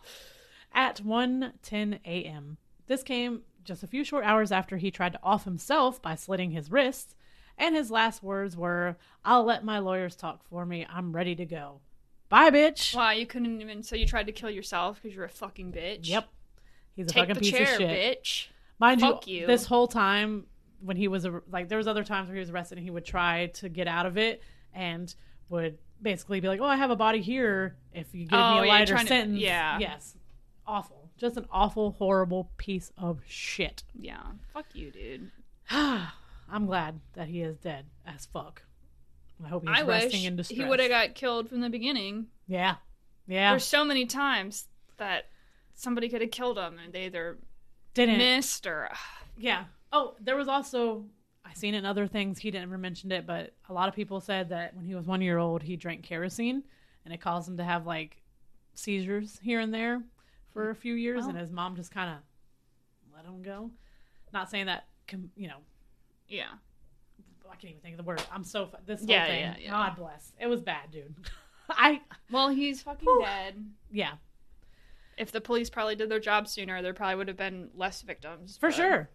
at 1:10 a.m. This came just a few short hours after he tried to off himself by slitting his wrists, and his last words were, "I'll let my lawyers talk for me. I'm ready to go. Bye, bitch." Wow, you couldn't even. So you tried to kill yourself because you're a fucking bitch. Yep. He's a Take fucking piece chair, of shit. bitch. Mind Fuck you, you. this whole time when he was like, there was other times where he was arrested and he would try to get out of it and would basically be like, "Oh, I have a body here. If you give Oh, me a yeah, lighter trying to- sentence." yeah. Yes. Awful. Just an awful, horrible piece of shit. Yeah. Fuck you, dude. *sighs* I'm glad that he is dead as fuck. I hope he's I resting in distress. he would have got killed from the beginning. Yeah, yeah. There's so many times that somebody could have killed him and they either Didn't. missed or. Yeah. Oh, there was also I seen in other things. He didn't ever mention it, but a lot of people said that when he was one year old, he drank kerosene, and it caused him to have like seizures here and there for a few years, and his mom just kind of let him go. Not saying that, you know, Yeah. I can't even think of the word. I'm so this whole Yeah, thing. yeah, yeah. God bless. It was bad, dude. *laughs* I Well, he's fucking Whew. dead. yeah, If the police probably did their job sooner, there probably would have been less victims. for but- sure.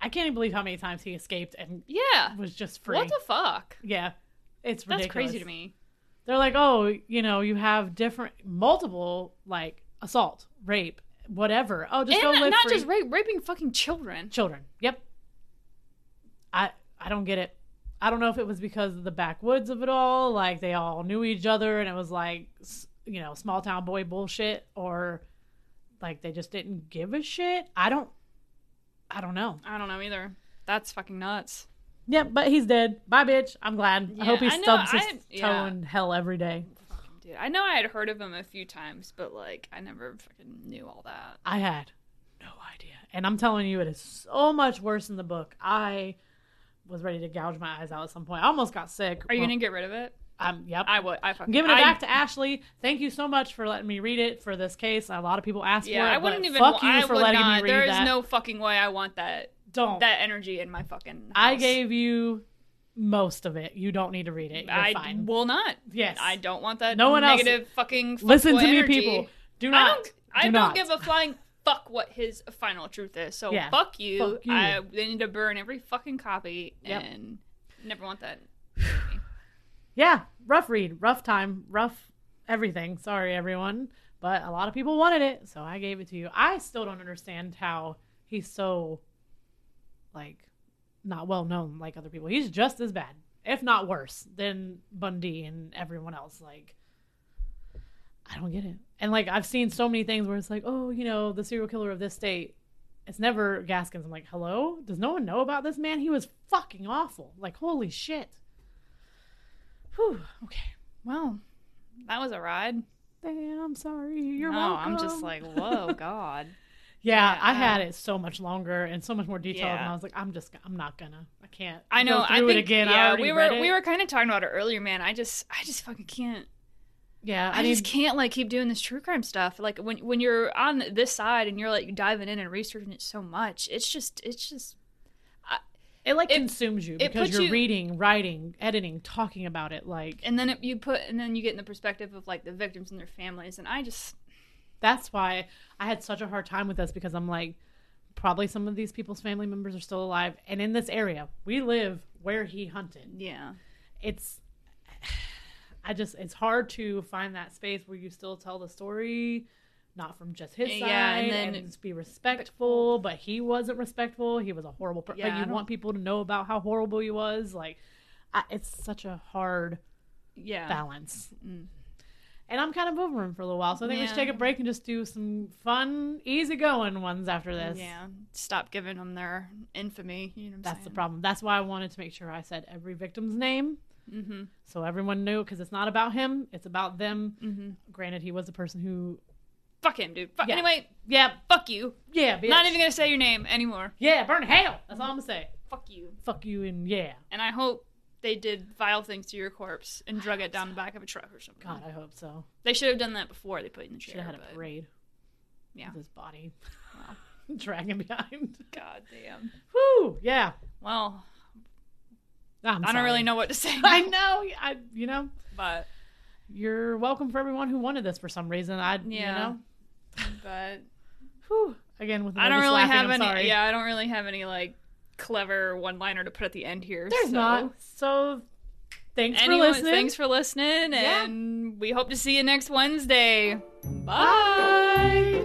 I can't even believe how many times he escaped and Yeah. was just free. What the fuck? yeah, it's That's crazy to me. They're like, oh, you know, you have different, multiple like assault, rape, whatever. Oh, just go and live not free. just rape, raping fucking children. children. Yep. I I don't get it. I don't know if it was because of the backwoods of it all, like they all knew each other and it was like, you know, small town boy bullshit, or like they just didn't give a shit. I don't. I don't know. I don't know either. That's fucking nuts. Yep, but he's dead. Bye, bitch. I'm glad. I hope he I know, stubs his I- toe yeah. in hell every day. Dude, I know I had heard of him a few times, but like I never fucking knew all that. I had no idea. And I'm telling you, it is so much worse in the book. I was ready to gouge my eyes out at some point. I almost got sick. Are you Well, gonna get rid of it? Um, yep. I would. I fucking. I'm giving it I- back to Ashley. Thank you so much for letting me read it for this case. A lot of people asked Yeah, for it. I wouldn't even. Fuck you I for letting not. me read There is that. no fucking way I want that don't. that energy in my fucking. I gave you most of it. You don't need to read it. You're I fine. will not. Yes. I don't want that. No one else- negative fucking. Listen to me, people. Do I not. don't. I do don't not. give a flying fuck what his final truth is. So Yeah, fuck you. fuck you. I they need to burn every fucking copy Yep. and never want that. *sighs* yeah, rough read, rough time, rough everything. Sorry, everyone. But a lot of people wanted it, so I gave it to you. I still don't understand how he's so, like, not well known like other people. He's just as bad, if not worse, than Bundy and everyone else. Like, I don't get it. And, like, I've seen so many things where it's like, oh, you know, the serial killer of this state. It's never Gaskins. I'm like, hello? Does no one know about this man? He was fucking awful. Like, holy shit. Whew. Okay. Well, that was a ride. Damn, I'm sorry. You're no, welcome. I'm just like, *laughs* whoa, God. Yeah, yeah, I had it so much longer and so much more detailed, and I was like, I'm just, I'm not gonna, I can't. I know. I think it again. I yeah, already we were we were kind of talking about it earlier, man. I just I just fucking can't. Yeah, I, I, just can't like keep doing this true crime stuff. Like when when you're on this side and you're like diving in and researching it so much, it's just it's just It like it- consumes you because you're you- reading, writing, editing, talking about it. Like and then it, you put and then you get in the perspective of like the victims and their families, and I just that's why I had such a hard time with this because I'm like, probably some of these people's family members are still alive, and in this area, we live where he hunted. yeah. It's *sighs* I just it's hard to find that space where you still tell the story not from just his side Yeah, and and then- then be respectful but he wasn't respectful. He was a horrible person Yeah, but you want people to know about how horrible he was. Like I, it's such a hard yeah. balance. Mm. And I'm kind of over him for a little while so I think we should take a break and just do some fun easygoing ones after this yeah. Stop giving them their infamy. You know what I'm that's the problem that's why I wanted to make sure I said every victim's name Mm-hmm. so everyone knew because it's not about him it's about them Mm-hmm. granted he was the person who Fuck him, dude. Fuck, Yeah. Anyway, yeah fuck you. yeah bitch. Not even gonna say your name anymore. yeah burn hell that's all i'm gonna say Fuck you. fuck you and yeah And I hope they did vile things to your corpse and drug it down the back of a truck or something. god i hope so They should have done that before they put it in the chair. should have had a but- parade Yeah. with his body Wow. *laughs* dragging behind God damn. Whew, yeah Well, I'm I don't really know what to say. *laughs* i know i you know but you're welcome for everyone who wanted this for some reason i you Yeah. know but Whew. again with I don't really laughing, have I'm any. sorry. Yeah, I don't really have any like clever one-liner to put at the end here. there's so. not so thanks Anyone, for listening thanks for listening, Yeah. and we hope to see you next Wednesday. bye